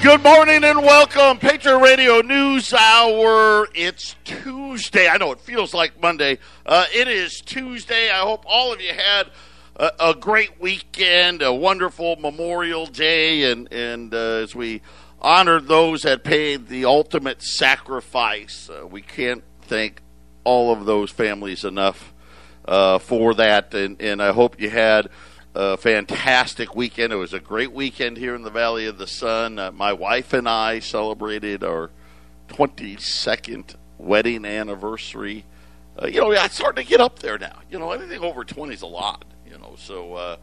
Good morning and welcome, Patriot Radio News Hour. It's Tuesday. I know it feels like Monday. Uh, it is Tuesday. I hope all of you had a, a great weekend, a wonderful Memorial Day, and and uh, as we honored those that paid the ultimate sacrifice, uh, we can't thank all of those families enough uh, for that. And and I hope you had a fantastic weekend. It was a great weekend here in the Valley of the Sun. Uh, my wife and I celebrated our 22nd wedding anniversary. Uh, you know, it's hard to get up there now. You know, anything over 20 is a lot. You know, so uh,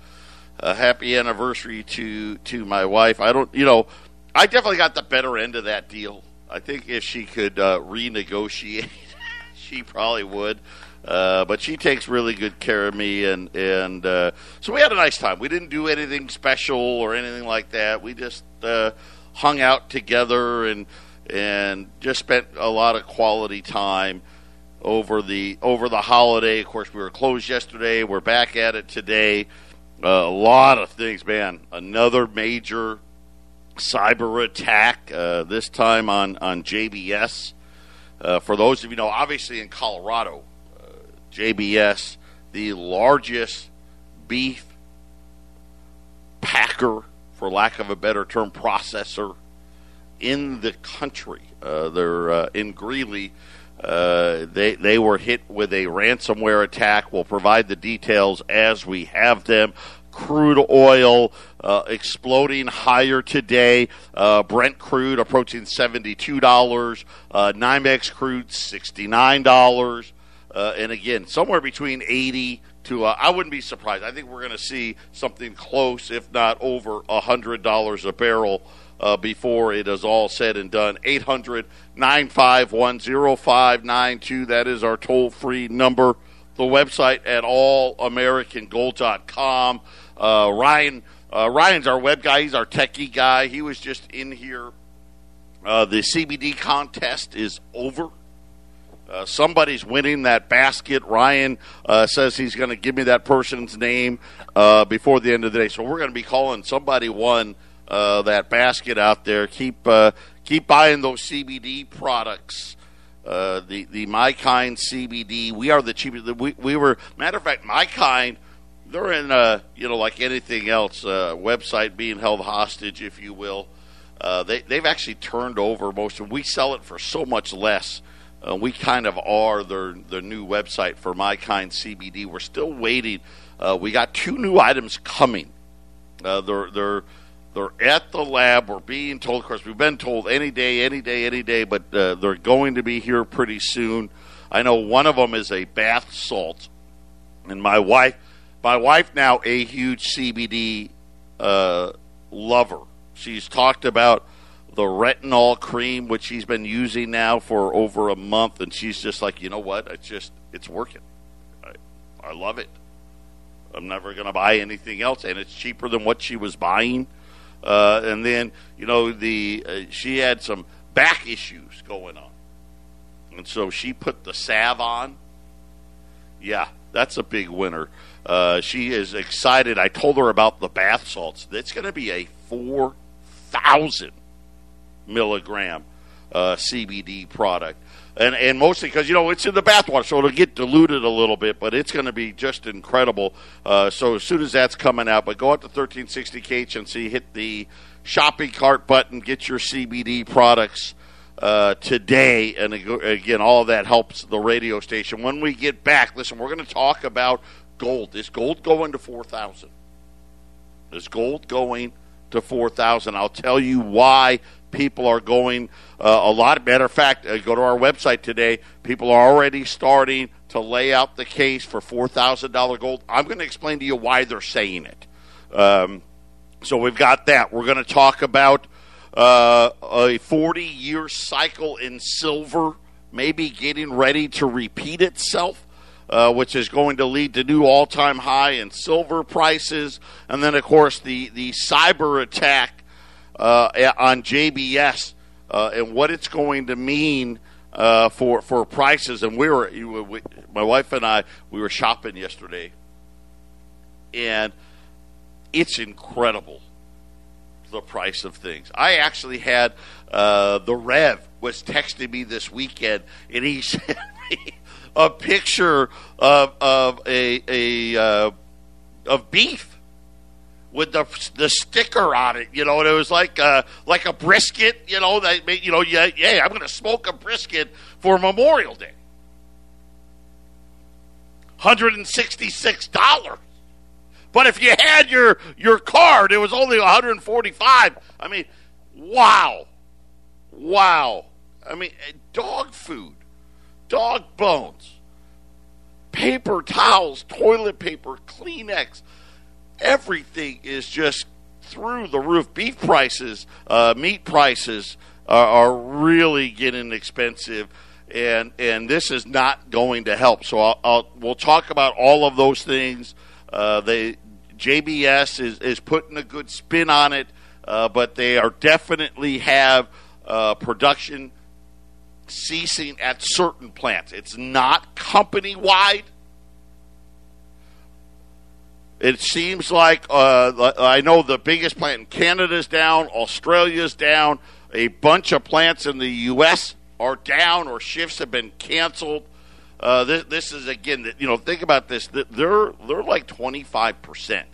a happy anniversary to to my wife. I don't, you know, I definitely got the better end of that deal. I think if she could uh, renegotiate, she probably would. Uh, but she takes really good care of me, and and uh, so we had a nice time. We didn't do anything special or anything like that. We just uh, hung out together and and just spent a lot of quality time over the over the holiday. Of course, we were closed yesterday. We're back at it today. A lot of things, man. Another major cyber attack. Uh, this time on on JBS. Uh, for those of you know, obviously in Colorado, JBS, the largest beef packer, for lack of a better term, processor in the country. Uh, they're uh, in Greeley. Uh, they they were hit with a ransomware attack. We'll provide the details as we have them. Crude oil uh, exploding higher today. Uh, Brent crude approaching seventy two dollars. Uh, NYMEX crude sixty nine dollars. Uh, and again, somewhere between 80 to, uh, I wouldn't be surprised. I think we're going to see something close, if not over $100 a barrel uh, before it is all said and done. 800 951 0592. That is our toll free number. The website at allamericangold.com. Uh, Ryan, uh, Ryan's our web guy. He's our techie guy. He was just in here. Uh, the CBD contest is over. Uh, somebody's winning that basket. Ryan uh, says he's going to give me that person's name uh, before the end of the day. So we're going to be calling somebody won uh, that basket out there. Keep uh, keep buying those CBD products. Uh, the the My Kind CBD. We are the cheapest. We, we were matter of fact, My Kind. They're in you know like anything else. website being held hostage, if you will. they they've actually turned over most of. We sell it for so much less uh, we kind of are their their new website for My Kind CBD. We're still waiting. Uh, we got two new items coming. Uh, they're they're they're at the lab. We're being told. Of course, we've been told any day, any day, any day. But uh, they're going to be here pretty soon. I know one of them is a bath salt, and my wife, my wife now a huge CBD uh, lover. She's talked about the retinol cream, which she's been using now for over a month, and she's just like, you know what? It's just it's working. I, I love it. I'm never going to buy anything else, and it's cheaper than what she was buying. Uh, and then you know the uh, she had some back issues going on, and so she put the salve on. Yeah, that's a big winner. Uh, she is excited. I told her about the bath salts. It's going to be a four thousand milligram uh, CBD product. And, and mostly because, you know, it's in the bathwater, so it'll get diluted a little bit, but it's going to be just incredible. Uh, so as soon as that's coming out, but go out to 1360 KHNC, hit the shopping cart button, get your CBD products uh, today. And again, all that helps the radio station. When we get back, listen, we're going to talk about gold. Is gold going to 4,000? Is gold going to 4,000? I'll tell you why people are going uh, a lot. Matter of fact, uh, go to our website today. People are already starting to lay out the case for four thousand dollar gold. I'm going to explain to you why they're saying it. Um, so we've got that. We're going to talk about uh, a 40 year cycle in silver, maybe getting ready to repeat itself. Uh, which is going to lead to new all-time high in silver prices, and then of course the the cyber attack uh, on JBS uh, and what it's going to mean uh, for for prices. And we were, we, my wife and I, we were shopping yesterday, and it's incredible the price of things. I actually had uh, the Rev was texting me this weekend, and he sent me a picture of of a a uh, of beef with the the sticker on it, you know, and it was like uh, like a brisket, you know, that you know, yeah, yeah, I'm going to smoke a brisket for Memorial Day. $166. But if you had your your card, it was only 145. I mean, wow. Wow. I mean, eh, dog food, dog bones, paper towels, toilet paper, Kleenex, everything is just through the roof. Beef prices, uh, meat prices are, are really getting expensive and and this is not going to help. So I'll, I'll we'll talk about all of those things. Uh, they JBS is is putting a good spin on it, uh, but they are definitely have uh, production ceasing at certain plants. It's not company wide. It seems like uh, I know the biggest plant in Canada is down, Australia's down, a bunch of plants in the U.S are down or shifts have been canceled. Uh, this, this, is again, you know, think about this. They're they're like twenty five percent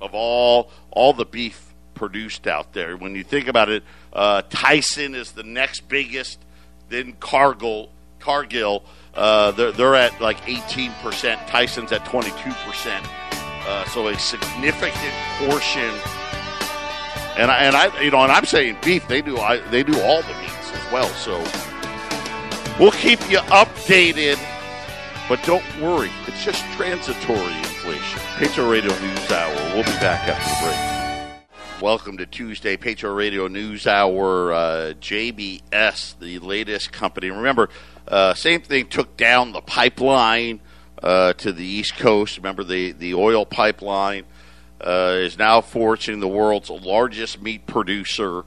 of all all the beef produced out there. When you think about it, uh, Tyson is the next biggest. Then Cargill, Cargill, uh, they're, they're at like eighteen percent. Tyson's at twenty two percent. Uh, so a significant portion. And I, and I, you know, and I'm saying beef. They do, I, they do all the meats as well. So we'll keep you updated, but don't worry, it's just transitory inflation. Patriot Radio News Hour. We'll be back after the break. Welcome to Tuesday Patriot Radio News Hour. Uh, JBS, the latest company. Remember, uh, same thing took down the pipeline uh, to the East Coast. Remember the the oil pipeline uh, is now forcing the world's largest meat producer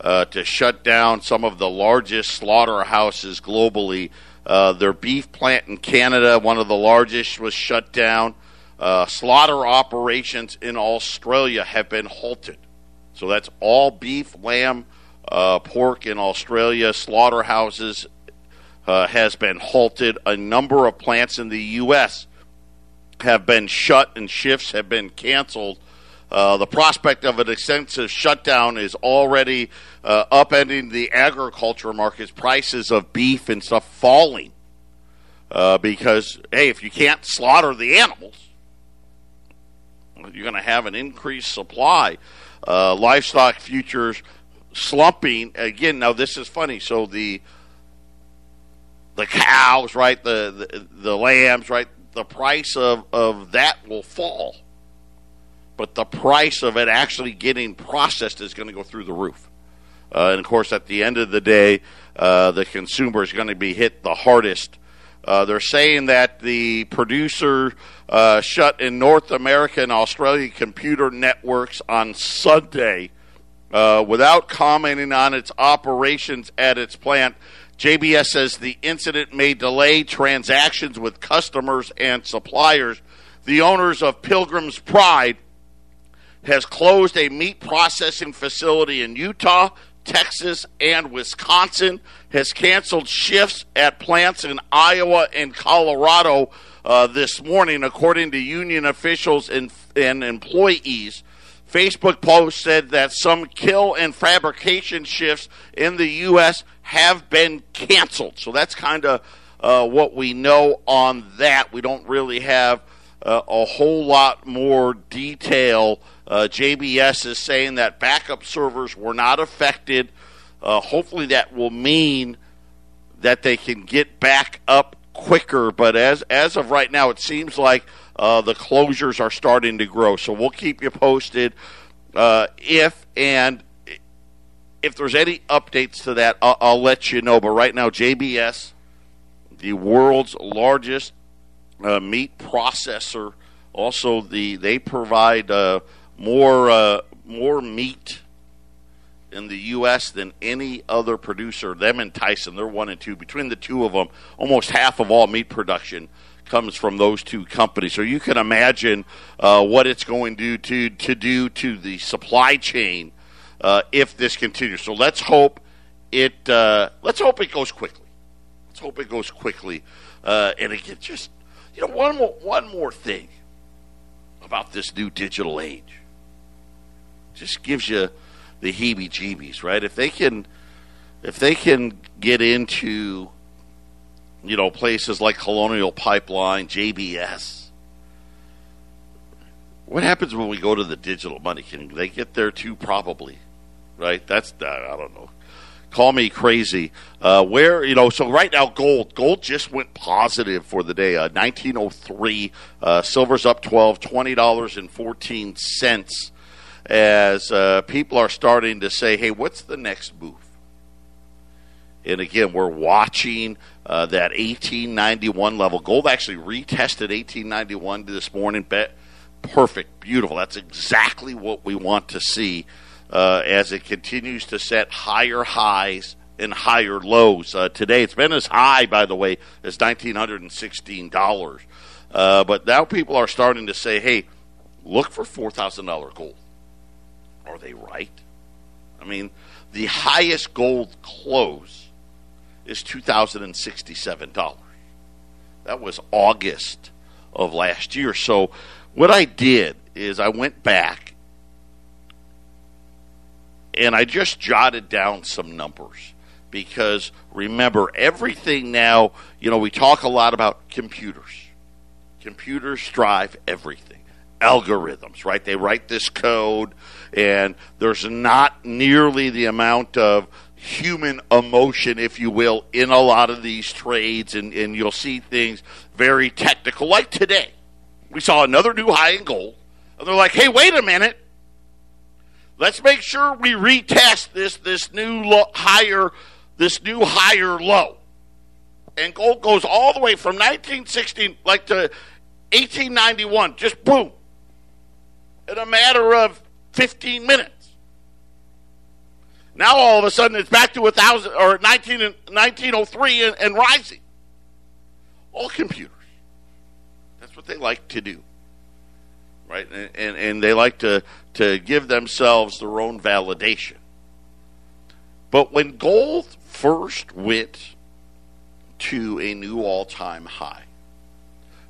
uh, to shut down some of the largest slaughterhouses globally. Uh, their beef plant in Canada, one of the largest, was shut down. Uh, slaughter operations in Australia have been halted. So that's all beef, lamb, uh, pork in Australia. Slaughterhouses uh, has been halted. A number of plants in the U.S. have been shut and shifts have been canceled. Uh, the prospect of an extensive shutdown is already uh, upending the agriculture markets, prices of beef and stuff falling. Uh, because, hey, if you can't slaughter the animals, you're going to have an increased supply. Uh, livestock futures slumping again. Now this is funny. So the the cows, right? The, the the lambs, right? The price of of that will fall, but the price of it actually getting processed is going to go through the roof. Uh, and of course, at the end of the day, uh, the consumer is going to be hit the hardest. Uh, they're saying that the producer uh, shut in North America and Australia computer networks on Sunday uh, without commenting on its operations at its plant. JBS says the incident may delay transactions with customers and suppliers. The owners of Pilgrim's Pride has closed a meat processing facility in Utah Texas, and Wisconsin, has canceled shifts at plants in Iowa and Colorado uh, this morning, according to union officials and, and employees. Facebook post said that some kill and fabrication shifts in the U.S. have been canceled. So that's kind of uh, what we know on that. We don't really have uh, a whole lot more detail uh, JBS is saying that backup servers were not affected. Uh, hopefully, that will mean that they can get back up quicker. But as as of right now, it seems like uh, the closures are starting to grow. So we'll keep you posted uh, if and if there's any updates to that. I'll, I'll, let you know. But right now, JBS, the world's largest uh, meat processor, also the they provide uh, more uh, more meat in the U.S. than any other producer. Them and Tyson, they're one and two. Between the two of them, almost half of all meat production comes from those two companies. So you can imagine uh, what it's going to, to, to do to the supply chain uh, if this continues. So let's hope it uh, let's hope it goes quickly. Let's hope it goes quickly. Uh, and again, just you know, one more one more thing about this new digital age. Just gives you the heebie-jeebies, right? If they can, if they can get into, you know, places like Colonial Pipeline, JBS. What happens when we go to the digital money? Can they get there too? Probably, right? That's I don't know call me crazy. Uh, where you know, so right now, gold, gold just went positive for the day. Uh, 1903, uh, silver's up 12, twenty dollars and fourteen cents. As uh, people are starting to say, "Hey, what's the next move?" And again, we're watching uh, that 1891 level. Gold actually retested 1891 this morning. Bet perfect, beautiful. That's exactly what we want to see uh, as it continues to set higher highs and higher lows. Uh, today, it's been as high, by the way, as $1,916. Uh, but now people are starting to say, hey, look for $4,000 gold. Are they right? I mean, the highest gold close is $2,067. That was August of last year. So, what I did is I went back and I just jotted down some numbers because remember, everything now, you know, we talk a lot about computers. Computers drive everything. Algorithms, right? They write this code, and there's not nearly the amount of human emotion, if you will, in a lot of these trades, and, and you'll see things very technical. Like today, we saw another new high in gold, and they're like, hey, wait a minute Let's make sure we retest this this new low, higher this new higher low. And gold goes all the way from 1916 like to 1891, just boom. In a matter of 15 minutes. Now all of a sudden it's back to a thousand or 19, 1903 and, and rising. All computers. That's what they like to do right? And, and, and they like to, to give themselves their own validation. But when gold first went to a new all time high,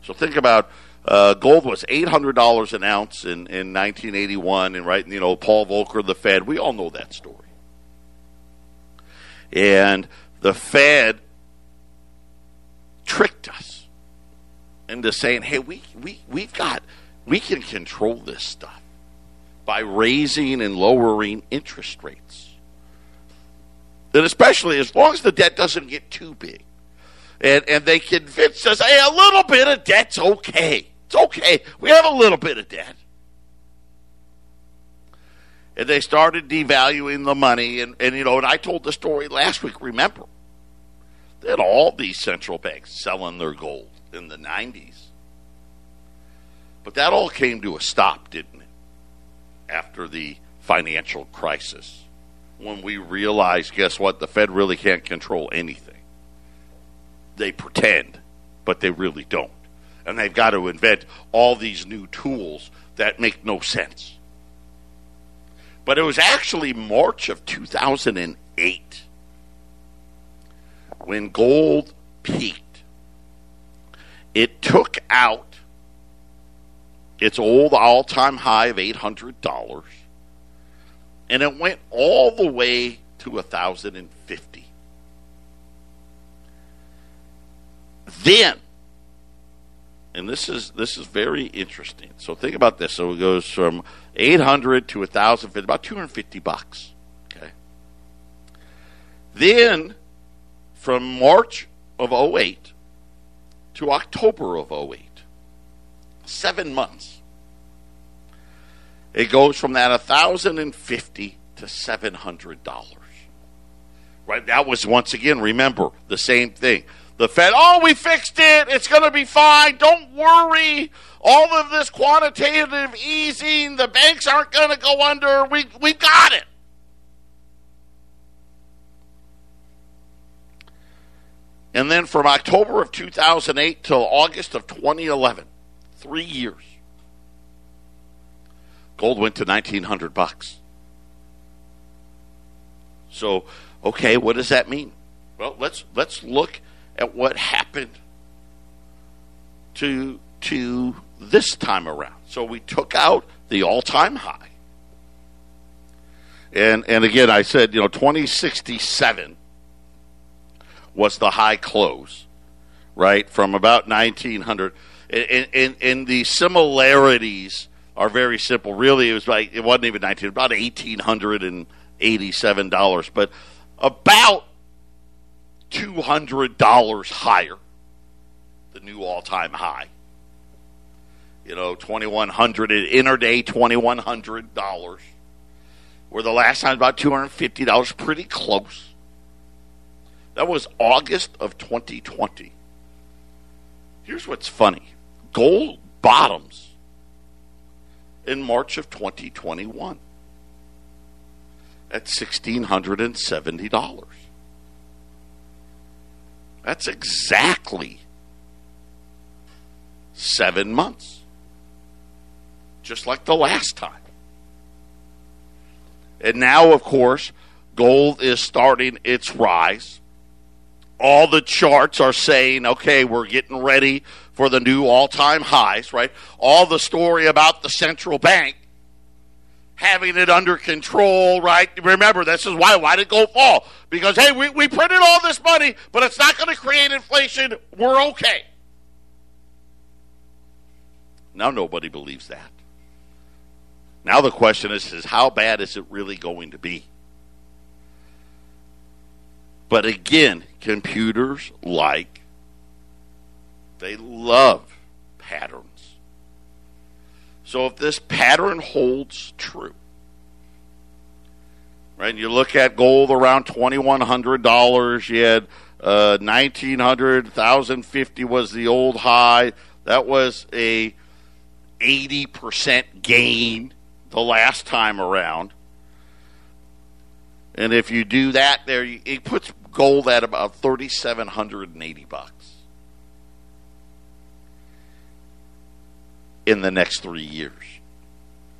so think about uh, gold was eight hundred dollars an ounce in, in 1981, and right, you know, Paul Volcker, the Fed, we all know that story. And the Fed tricked us into saying, "Hey, we we we've got we can control this stuff by raising and lowering interest rates. And especially as long as the debt doesn't get too big. And, and they convince us, hey, a little bit of debt's okay. It's okay. We have a little bit of debt. And they started devaluing the money. And, and you know, and I told the story last week, remember, that all these central banks selling their gold in the 90s but that all came to a stop, didn't it? After the financial crisis. When we realized, guess what? The Fed really can't control anything. They pretend, but they really don't. And they've got to invent all these new tools that make no sense. But it was actually March of 2008 when gold peaked. It took out its old all time high of $800. And it went all the way to 1050 Then, and this is this is very interesting. So think about this. So it goes from 800 to 1050 about 250 bucks. Okay. Then from March of 08 to October of 08 seven months. It goes from that 1050 to $700. Right? That was once again, remember, the same thing. The Fed, oh, we fixed it. It's going to be fine. Don't worry. All of this quantitative easing, the banks aren't going to go under. We, we got it. And then from October of 2008 till August of 2011, three years, gold went to 1900 bucks. So, okay, what does that mean? Well, let's let's look at what happened to to this time around. So we took out the all-time high. And and again I said, you know, 2067 was the high close, right? From about 1900 and, and, and the similarities are very simple. Really, it was like it wasn't even 19, about 1887 dollars, but about two hundred dollars higher, the new all-time high. You know, 2100 at interday, 2100 dollars. Where the last time was about 250 dollars, pretty close. That was August of 2020. Here's what's funny: gold bottoms in March of 2021 at $1,670. That's exactly seven months, just like the last time. And now, of course, gold is starting its rise. All the charts are saying, okay, we're getting ready for the new all time highs, right? All the story about the central bank having it under control, right? Remember, this is why why did gold fall? Because hey, we, we printed all this money, but it's not going to create inflation. We're okay. Now nobody believes that. Now the question is, is how bad is it really going to be? But again, computers like they love patterns. So if this pattern holds true, right? You look at gold around twenty one hundred dollars. You had uh, nineteen hundred, thousand fifty was the old high. That was a eighty percent gain the last time around. And if you do that, there it puts gold at about thirty seven hundred and eighty bucks. in the next three years,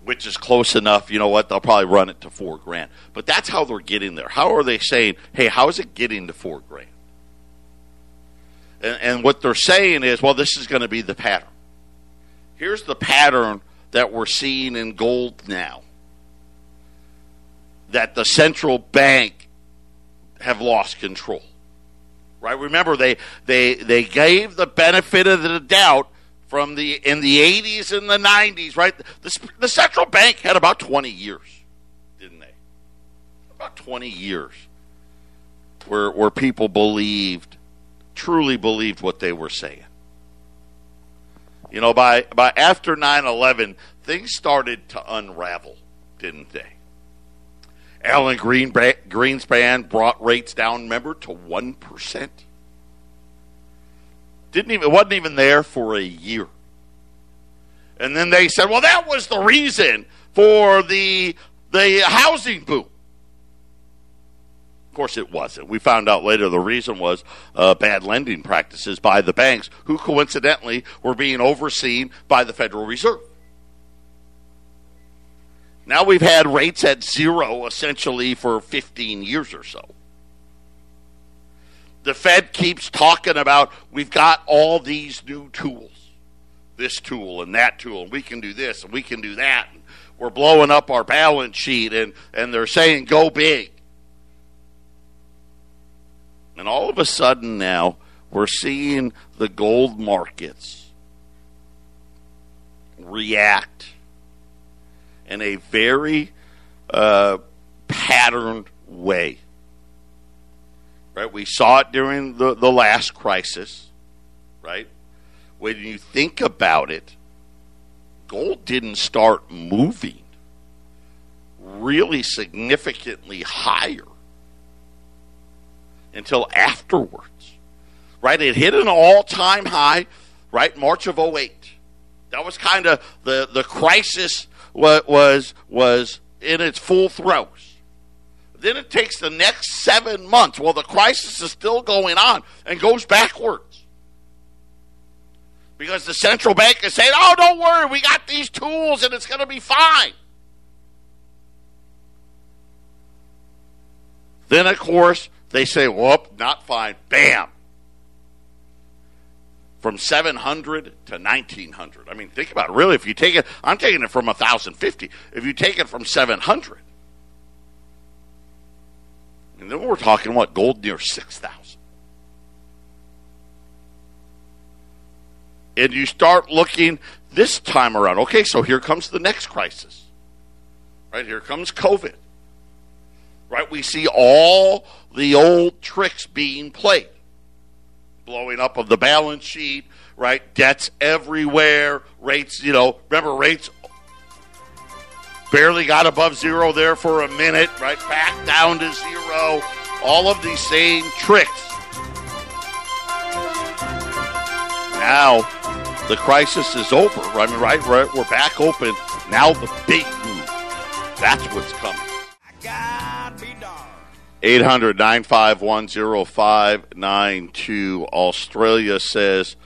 which is close enough. You know what? They'll probably run it to four grand. But that's how they're getting there. How are they saying, hey, how is it getting to four grand? And, and what they're saying is, well, this is going to be the pattern. Here's the pattern that we're seeing in gold now that the central bank have lost control. Right? Remember, they, they, they gave the benefit of the doubt from the in the 80s and the 90s, right? The, the central bank had about 20 years, didn't they? About 20 years where where people believed, truly believed what they were saying. You know, by by after 9/11, things started to unravel, didn't they? Alan Green, Greenspan brought rates down, remember, to one percent didn't even wasn't even there for a year. And then they said, "Well, that was the reason for the the housing boom." Of course, it wasn't. We found out later the reason was uh, bad lending practices by the banks, who coincidentally were being overseen by the Federal Reserve. Now we've had rates at zero essentially for 15 years or so the Fed keeps talking about we've got all these new tools, this tool and that tool, and we can do this and we can do that. And we're blowing up our balance sheet, and, and they're saying go big. And all of a sudden now, we're seeing the gold markets react in a very uh, patterned way Right? We saw it during the, the last crisis, right? When you think about it, gold didn't start moving really significantly higher until afterwards. Right? It hit an all time high, right? March of 08. That was kind of the, the crisis was, was, in its full throes. Then it takes the next seven months while the crisis is still going on and goes backwards. Because the central bank is saying, oh, don't worry, we got these tools and it's going to be fine. Then, of course, they say, whoop, not fine. Bam. From 700 to 1900. I mean, think about it. Really, if you take it, I'm taking it from 1050. If you take it from 700, and then we're talking what gold near six thousand. And you start looking this time around. Okay, so here comes the next crisis. Right here comes COVID. Right, we see all the old tricks being played. Blowing up of the balance sheet, right? Debts everywhere, rates, you know, remember rates barely got above zero there for a minute, right back down to zero. All of these same tricks. Now the crisis is over. I mean, right, right, we're back open. Now the big move. That's what's coming. 800 951 0592. Australia says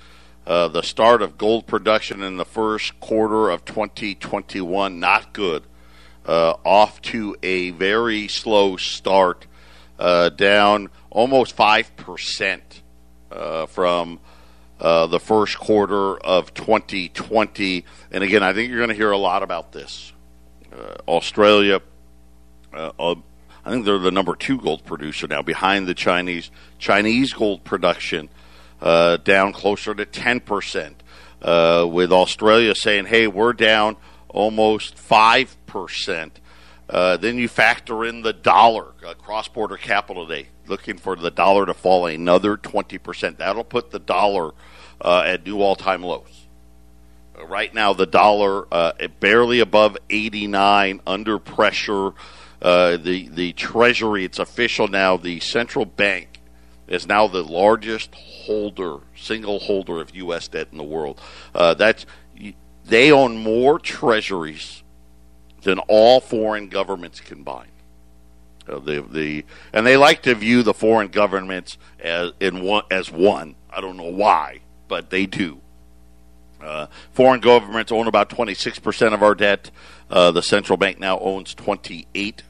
uh, the start of gold production in the first quarter of 2021 not good uh, off to a very slow start, uh, down almost 5% uh, from uh, the first quarter of 2020. And again, I think you're going to hear a lot about this. Uh, Australia, uh, I think they're the number two gold producer now, behind the Chinese. Chinese gold production down closer to 10%. with Australia saying, hey, we're down almost 5%. Uh, then you factor in the dollar, uh, cross border capital day, looking for the dollar to fall another 20%. That'll put the dollar uh, at new all time lows. Uh, right now, the dollar uh, barely above 89, under pressure. Uh, the, the Treasury, it's official now, the central bank is now the largest holder, single holder of U.S. debt in the world. that's they own more treasuries than all foreign governments combined. Uh, the, the, and they like to view the foreign governments as, in one, as one. I don't know why, but they do. Uh, foreign governments own about 26% of our debt. Uh, the central bank now owns 28%.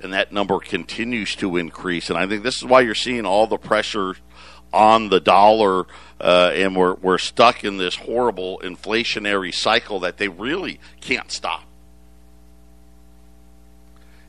And that number continues to increase. And I think this is why you're seeing all the pressure on the dollar, uh, and we're, we're stuck in this horrible inflationary cycle that they really can't stop.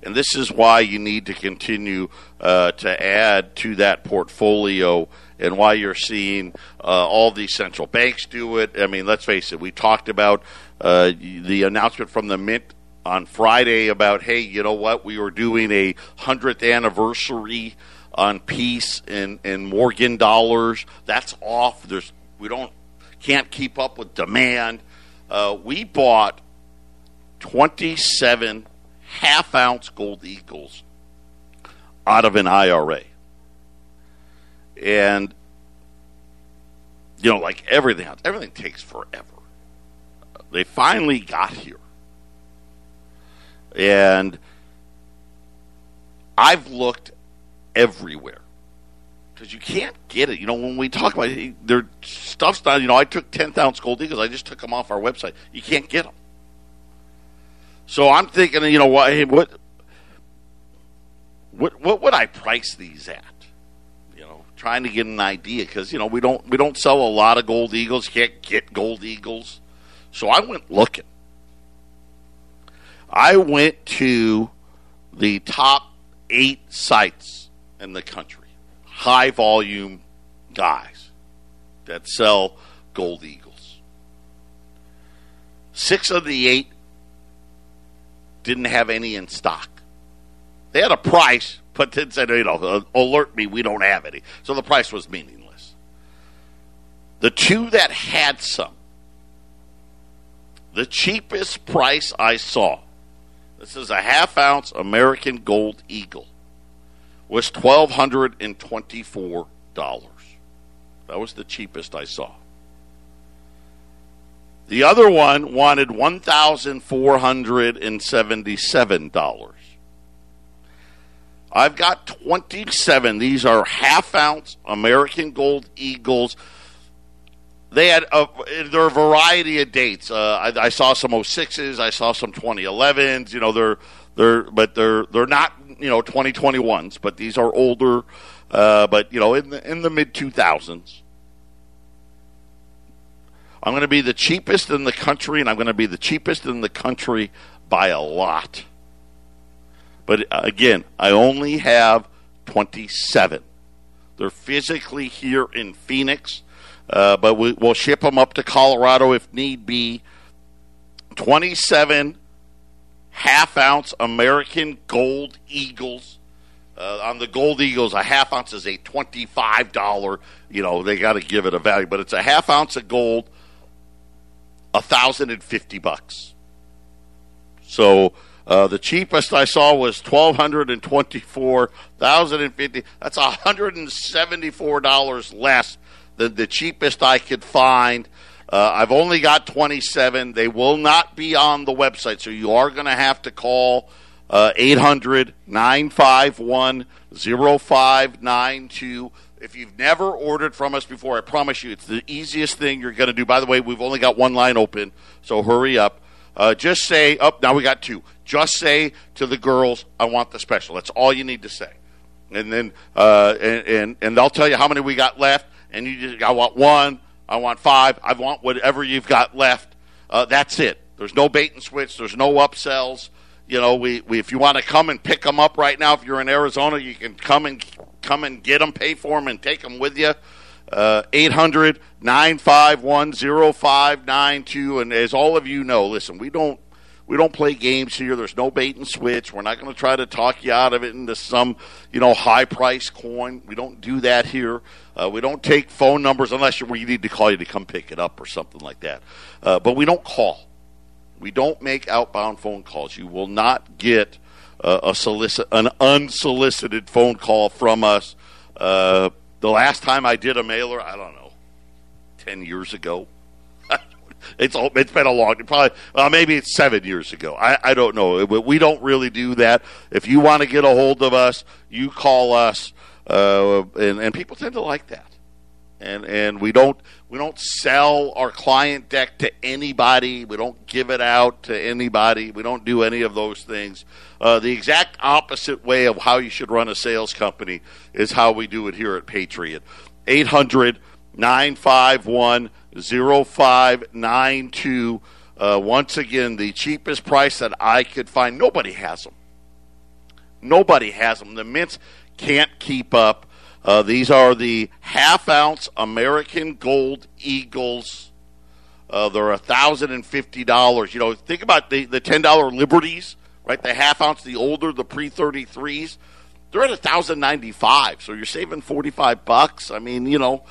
And this is why you need to continue uh, to add to that portfolio and why you're seeing uh, all these central banks do it. I mean, let's face it, we talked about uh, the announcement from the Mint on Friday about, hey, you know what, we were doing a 100th anniversary on peace and, and Morgan dollars. That's off. There's we don't can't keep up with demand. Uh, we bought 27 half ounce gold eagles out of an IRA. And, you know, like everything else, everything takes forever. They finally got here. And I've looked everywhere because you can't get it. You know, when we talk about it, their stuff's not. You know, I took ten ounce gold eagles. I just took them off our website. You can't get them. So I'm thinking, you know, what what what what would I price these at? You know, trying to get an idea because you know we don't we don't sell a lot of gold eagles. You can't get gold eagles. So I went looking. I went to the top eight sites in the country. High volume guys that sell gold eagles. Six of the eight didn't have any in stock. They had a price, but then said, you know, alert me, we don't have any. So the price was meaningless. The two that had some, the cheapest price I saw, this is a half ounce American Gold Eagle, was $1,224. That was the cheapest I saw. The other one wanted $1,477. I've got 27. These are half ounce American Gold Eagles. They had a, there are a variety of dates. Uh, I, I, saw some 06s. I saw some 2011s. You know, they're they're but they're they're not you know 2021s. But these are older. Uh, but you know, in the in the mid 2000s. I'm going to be the cheapest in the country, and I'm going to be the cheapest in the country by a lot. But uh, again, I only have 27. They're physically here in Phoenix, uh, but we, will ship them up to Colorado if need be. 27 half ounce American Gold Eagles. Uh, on the Gold Eagles, a half ounce is a $25. You know, they got to give it a value, but it's a half ounce of gold, a 1050 bucks. So uh, the cheapest I saw was twelve hundred and twenty-four thousand and fifty. That's hundred and seventy-four dollars less than the cheapest I could find. Uh, I've only got twenty-seven. They will not be on the website, so you are going to have to call uh, 800 951 0592. If you've never ordered from us before, I promise you it's the easiest thing you're going to do. By the way, we've only got one line open, so hurry up. Uh, just say, up. Oh, now we got two. Just say to the girls, "I want the special." That's all you need to say, and then uh, and, and and they'll tell you how many we got left. And you just, I want one. I want five. I want whatever you've got left. Uh, that's it. There's no bait and switch. There's no upsells. You know, we, we if you want to come and pick them up right now, if you're in Arizona, you can come and come and get them, pay for them, and take them with you. Uh, 800 951 0592. And as all of you know, listen, we don't we don't play games here. There's no bait and switch. We're not going to try to talk you out of it into some, you know, high price coin. We don't do that here. Uh, we don't take phone numbers unless we need to call you to come pick it up or something like that. Uh, but we don't call. We don't make outbound phone calls. You will not get uh, a solicit an unsolicited phone call from us. Uh, the last time I did a mailer, I don't know, ten years ago. It's it's been a long, probably well, maybe it's seven years ago. I, I don't know. We don't really do that. If you want to get a hold of us, you call us, uh, and and people tend to like that. And and we don't we don't sell our client deck to anybody. We don't give it out to anybody. We don't do any of those things. Uh, the exact opposite way of how you should run a sales company is how we do it here at Patriot. 800 951 0592. Uh, once again, the cheapest price that I could find. Nobody has them. Nobody has them. The mints can't keep up. Uh, these are the half ounce American Gold Eagles. Uh, they're thousand and fifty dollars. You know, think about the the ten dollar Liberties, right? The half ounce, the older, the pre thirty threes. They're at a thousand ninety five. So you're saving forty five bucks. I mean, you know,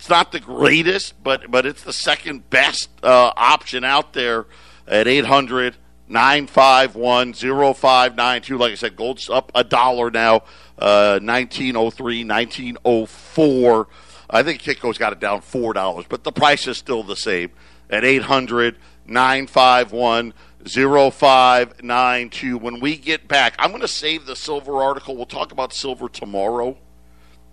it's not the greatest, but but it's the second best uh, option out there at eight hundred. 951 0592. Like I said, gold's up a dollar now. 1903, uh, 1904. I think Kitco's got it down four dollars, but the price is still the same at 800 951 0592. When we get back, I'm going to save the silver article. We'll talk about silver tomorrow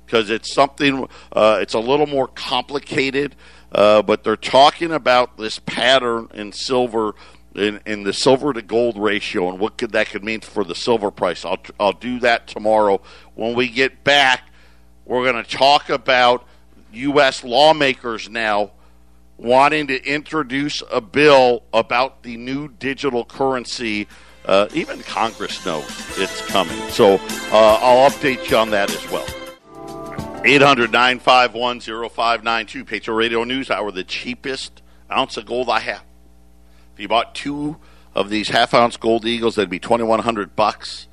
because it's something, uh, it's a little more complicated, uh, but they're talking about this pattern in silver in, in the silver to gold ratio and what could that could mean for the silver price. I'll I'll do that tomorrow. When we get back, we're going to talk about U.S. lawmakers now wanting to introduce a bill about the new digital currency. Uh, even Congress knows it's coming. So uh, I'll update you on that as well. 800 951 0592, Patriot Radio News Hour, the cheapest ounce of gold I have. If you bought two of these half ounce gold eagles, that'd be twenty one hundred bucks.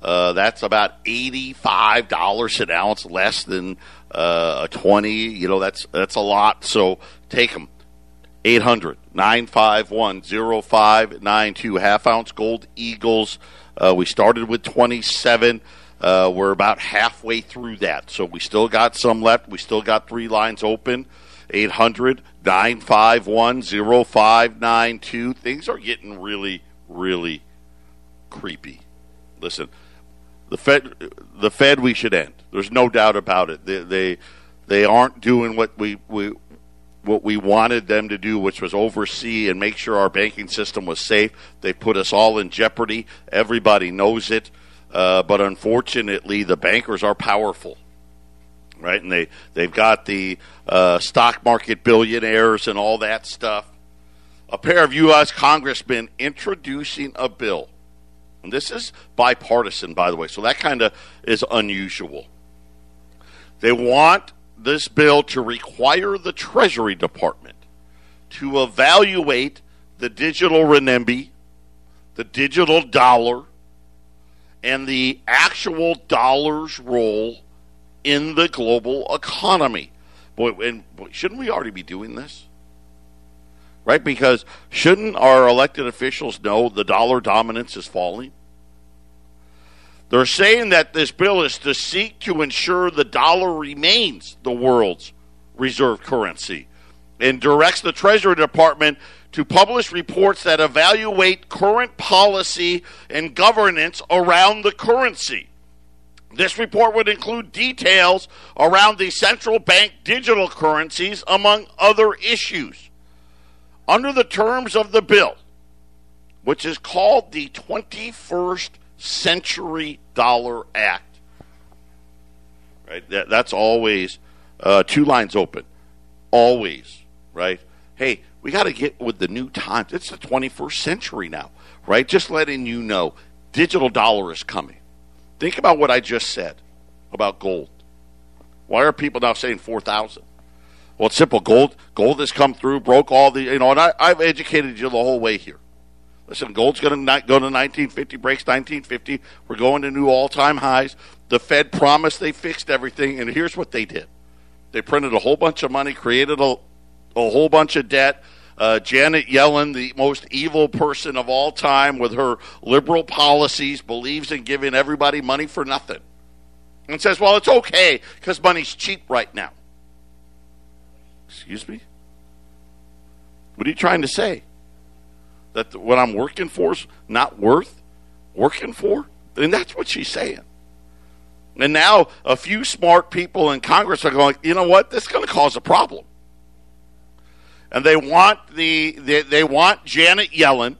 Uh, that's about eighty five dollars an ounce less than uh, a twenty. You know that's that's a lot. So take them. 800 951 0592 half ounce gold eagles. Uh, we started with 27. Uh, we're about halfway through that. So we still got some left. We still got three lines open. 800 951 0592. Things are getting really, really creepy. Listen, the Fed, the Fed, we should end. There's no doubt about it. They they, they aren't doing what we, we what we wanted them to do, which was oversee and make sure our banking system was safe. They put us all in jeopardy. Everybody knows it. Uh, but unfortunately, the bankers are powerful, right? And they, they've got the uh, stock market billionaires and all that stuff. A pair of U.S. congressmen introducing a bill. And this is bipartisan, by the way, so that kind of is unusual. They want this bill to require the Treasury Department to evaluate the digital renminbi, the digital dollar, and the actual dollar's role in the global economy. Boy, and boy, shouldn't we already be doing this? Right? Because shouldn't our elected officials know the dollar dominance is falling? They're saying that this bill is to seek to ensure the dollar remains the world's reserve currency and directs the Treasury Department to publish reports that evaluate current policy and governance around the currency. This report would include details around the central bank digital currencies, among other issues. Under the terms of the bill, which is called the 21st Century Dollar Act. Right? That, that's always uh, two lines open. Always. Right? Hey, we got to get with the new times. It's the 21st century now. Right? Just letting you know digital dollar is coming. Think about what I just said about gold. Why are people now saying 4,000? Well, it's simple. Gold, gold has come through, broke all the, you know, and I, I've educated you the whole way here. Listen, gold's going to go to 1950, breaks 1950. We're going to new all time highs. The Fed promised they fixed everything, and here's what they did they printed a whole bunch of money, created a, a whole bunch of debt. Uh, Janet Yellen, the most evil person of all time with her liberal policies, believes in giving everybody money for nothing. And says, well, it's okay because money's cheap right now. Excuse me? What are you trying to say? that what I'm working for is not worth working for? And that's what she's saying. And now a few smart people in Congress are going, you know what? This is going to cause a problem. And they want the they, they want Janet Yellen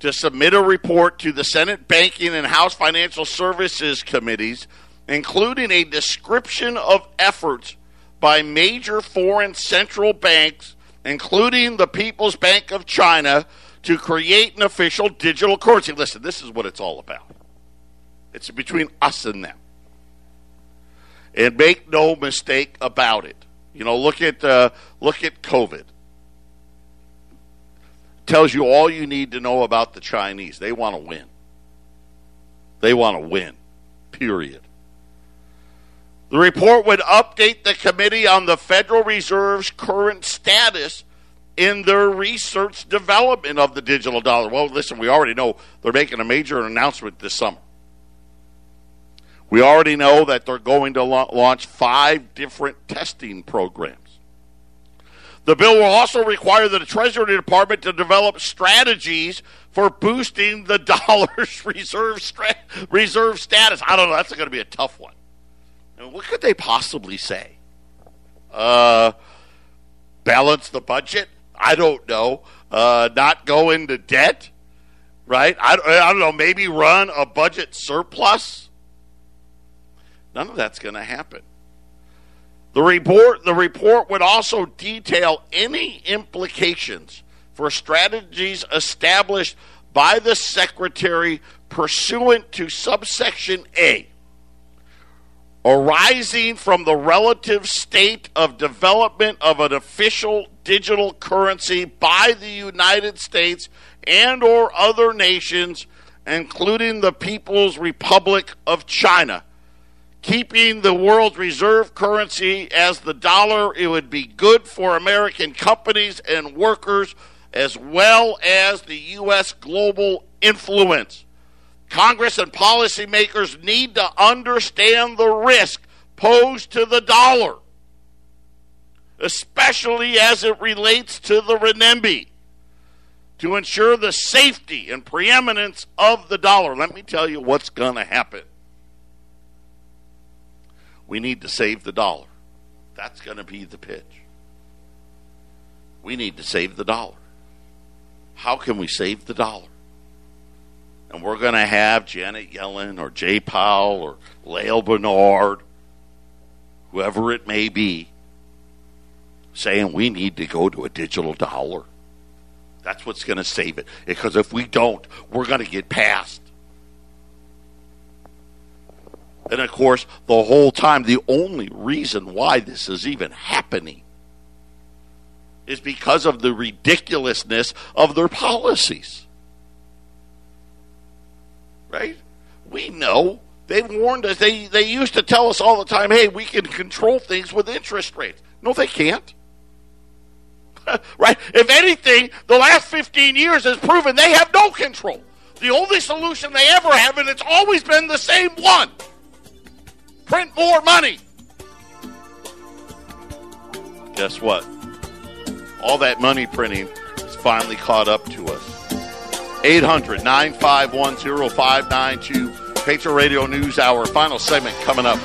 to submit a report to the Senate Banking and House Financial Services committees, including a description of efforts by major foreign central banks, including the People's Bank of China, to create an official digital currency. Listen, this is what it's all about. It's between us and them. And make no mistake about it. You know, look at uh, look at COVID. Tells you all you need to know about the Chinese. They want to win. They want to win. Period. The report would update the committee on the Federal Reserve's current status in their research development of the digital dollar. Well, listen, we already know they're making a major announcement this summer. We already know that they're going to launch five different testing programs. The bill will also require the Treasury Department to develop strategies for boosting the dollar's reserve stra- reserve status. I don't know. That's going to be a tough one. What could they possibly say? Uh, balance the budget? I don't know. Uh, not go into debt, right? I, I don't know. Maybe run a budget surplus. None of that's going to happen. The report, the report would also detail any implications for strategies established by the Secretary pursuant to subsection A arising from the relative state of development of an official digital currency by the United States and or other nations including the People's Republic of China keeping the world's reserve currency as the dollar it would be good for American companies and workers as well as the US global influence Congress and policymakers need to understand the risk posed to the dollar, especially as it relates to the renminbi, to ensure the safety and preeminence of the dollar. Let me tell you what's going to happen. We need to save the dollar. That's going to be the pitch. We need to save the dollar. How can we save the dollar? And we're going to have Janet Yellen or Jay Powell or Lael Brainard, whoever it may be, saying we need to go to a digital dollar. That's what's going to save it. Because if we don't, we're going to get passed. And of course, the whole time, the only reason why this is even happening is because of the ridiculousness of their policies. Right? We know. They warned us. They, they used to tell us all the time hey, we can control things with interest rates. No, they can't. right? If anything, the last 15 years has proven they have no control. The only solution they ever have, and it's always been the same one print more money. Guess what? All that money printing is finally caught up to us. 800 951 0592. Patriot Radio News Hour. Final segment coming up.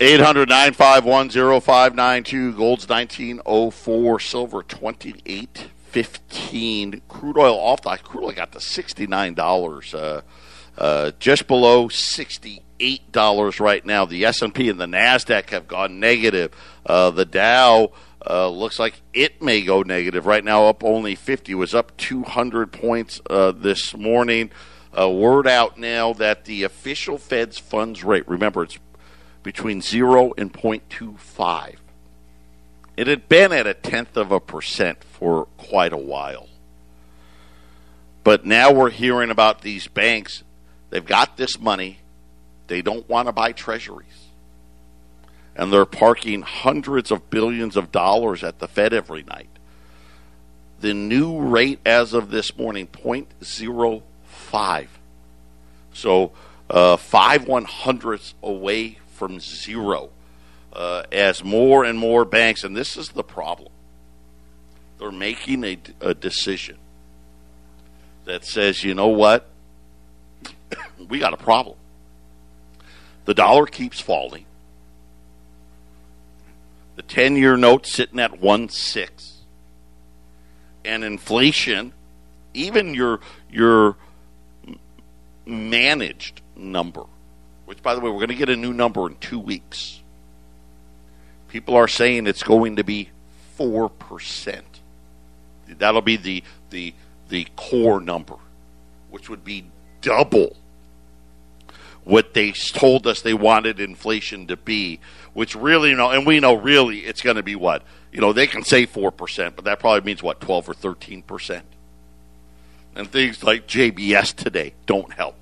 800 951 0592. Gold's 1904. Silver 2815. Crude oil off the crude oil got to $69. Uh, uh, just below sixty-eight dollars right now. The S and P and the Nasdaq have gone negative. Uh, the Dow uh, looks like it may go negative right now. Up only fifty. Was up two hundred points uh, this morning. word out now that the official Fed's funds rate. Remember, it's between zero and 0.25. It had been at a tenth of a percent for quite a while. But now we're hearing about these banks They've got this money. They don't want to buy treasuries. And they're parking hundreds of billions of dollars at the Fed every night. The new rate as of this morning, 0.05. So uh, five one hundredths away from zero. Uh, as more and more banks, and this is the problem, they're making a, a decision that says, you know what? We got a problem. The dollar keeps falling. The 10 year note sitting at 1 6. And inflation, even your, your managed number, which, by the way, we're going to get a new number in two weeks. People are saying it's going to be 4%. That'll be the, the, the core number, which would be double what they told us they wanted inflation to be, which really, you know, and we know really it's going to be what? You know, they can say 4%, but that probably means what, 12 or 13%. And things like JBS today don't help.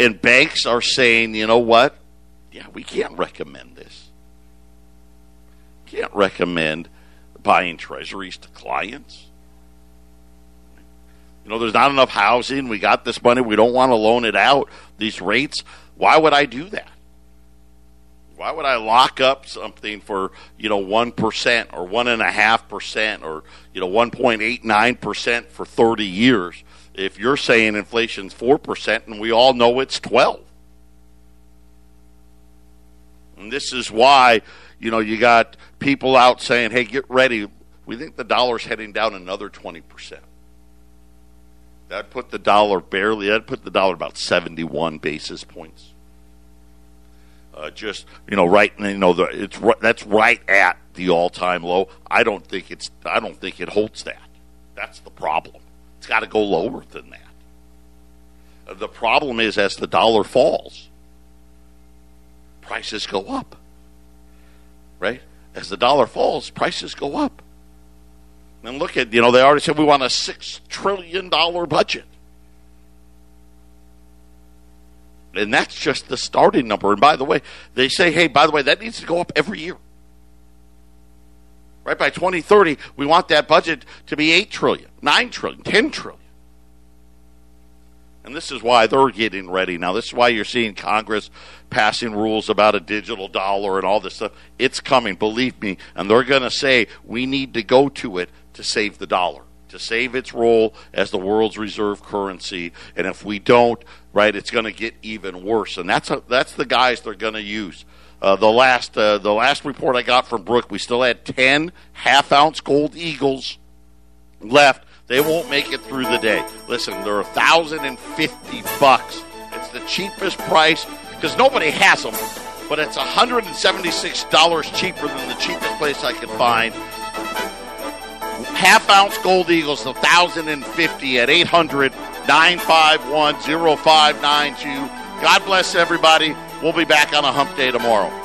And banks are saying, you know what? Yeah, we can't recommend this. Can't recommend buying treasuries to clients. You know, there's not enough housing. We got this money. We don't want to loan it out. These rates. Why would I do that? Why would I lock up something for you know one percent or one and a half percent or you know one point eight nine percent for thirty years if you're saying inflation's four percent and we all know it's twelve? And this is why you know you got people out saying, "Hey, get ready. We think the dollar's heading down another twenty percent." That put the dollar barely. That put the dollar about seventy-one basis points. Uh, just you know, right. You know, the, it's that's right at the all-time low. I don't think it's. I don't think it holds that. That's the problem. It's got to go lower than that. Uh, the problem is as the dollar falls, prices go up. Right? As the dollar falls, prices go up. And look at, you know, they already said we want a $6 trillion budget. And that's just the starting number. And by the way, they say, hey, by the way, that needs to go up every year. Right by 2030, we want that budget to be 8 trillion, 9 trillion, 10 trillion. And this is why they're getting ready now. This is why you're seeing Congress passing rules about a digital dollar and all this stuff. It's coming, believe me. And they're going to say we need to go to it to save the dollar, to save its role as the world's reserve currency. And if we don't, right, it's going to get even worse. And that's a, that's the guise they're going to use. Uh, the last uh, the last report I got from Brooke, we still had ten half ounce gold eagles left. They won't make it through the day. Listen, they're a thousand and fifty bucks. It's the cheapest price because nobody has them, but it's hundred and seventy six dollars cheaper than the cheapest place I could find. Half ounce gold eagles, a thousand and fifty at 800 951 0592. God bless everybody. We'll be back on a hump day tomorrow.